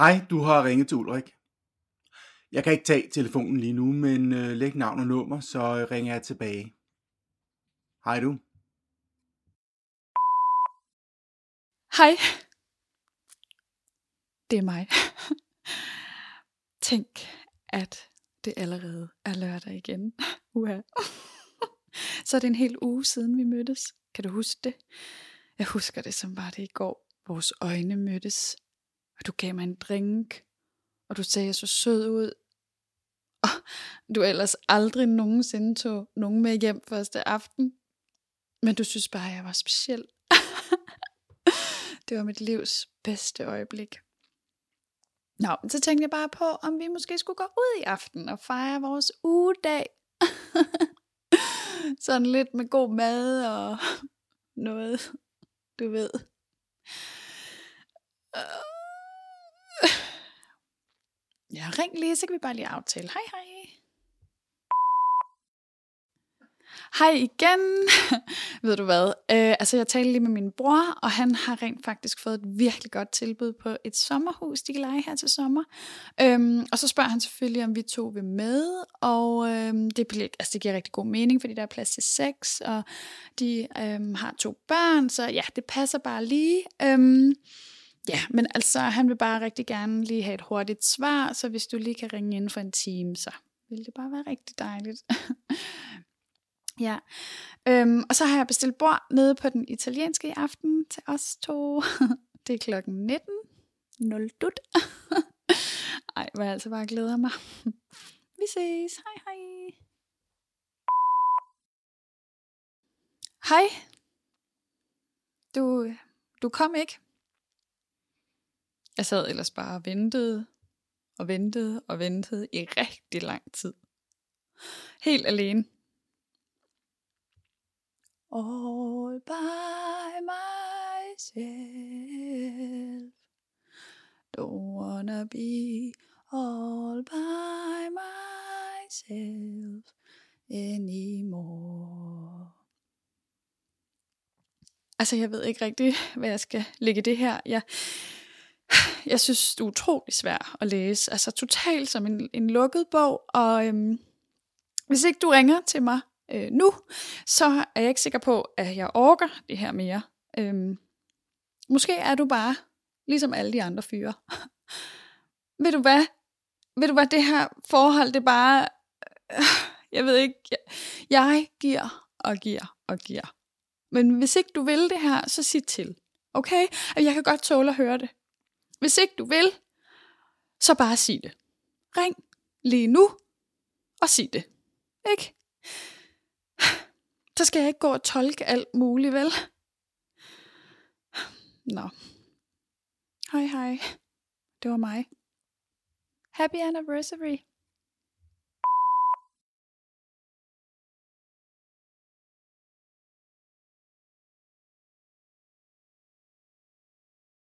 Hej, du har ringet til Ulrik. Jeg kan ikke tage telefonen lige nu, men øh, læg navn og nummer, så øh, ringer jeg tilbage. Hej du. Hej. Det er mig. Tænk, at det allerede er lørdag igen. Uha. Så er det en hel uge siden vi mødtes. Kan du huske det? Jeg husker det som var det i går. Vores øjne mødtes, og du gav mig en drink, og du sagde, at jeg så sød ud. Og du ellers aldrig nogensinde tog nogen med hjem første aften. Men du synes bare, at jeg var speciel. det var mit livs bedste øjeblik. Nå, så tænkte jeg bare på, om vi måske skulle gå ud i aften og fejre vores ugedag. Sådan lidt med god mad og noget, du ved. Ja, ring lige, så kan vi bare lige aftale. Hej, hej. Hej igen. Ved du hvad? Øh, altså, jeg talte lige med min bror, og han har rent faktisk fået et virkelig godt tilbud på et sommerhus, de kan lege her til sommer. Øhm, og så spørger han selvfølgelig, om vi to vil med, og øhm, det, bliver, altså, det giver rigtig god mening, fordi der er plads til seks, og de øhm, har to børn, så ja, det passer bare lige. Øhm, Ja, men altså, han vil bare rigtig gerne lige have et hurtigt svar, så hvis du lige kan ringe ind for en time, så ville det bare være rigtig dejligt. ja, øhm, og så har jeg bestilt bord nede på den italienske i aften til os to. det er klokken 19. 0 dut. Ej, hvor jeg altså bare glæder mig. Vi ses. Hej hej. Hej. Du, du kom ikke. Jeg sad ellers bare og ventede og ventede og ventede i rigtig lang tid. Helt alene. All by myself. Don't wanna be all by myself anymore. Altså, jeg ved ikke rigtig, hvad jeg skal lægge det her. Jeg, jeg synes, det er utrolig svært at læse. Altså totalt som en, en lukket bog. Og øhm, hvis ikke du ringer til mig øh, nu, så er jeg ikke sikker på, at jeg orker det her mere. Øhm, måske er du bare ligesom alle de andre fyre. ved du hvad? Ved du hvad, det her forhold, det er bare... Øh, jeg ved ikke, jeg, jeg giver og giver og giver. Men hvis ikke du vil det her, så sig til. Okay? Jeg kan godt tåle at høre det. Hvis ikke du vil, så bare sig det. Ring lige nu og sig det. Ikke? Så skal jeg ikke gå og tolke alt muligt, vel? Nå. Hej hej. Det var mig. Happy anniversary.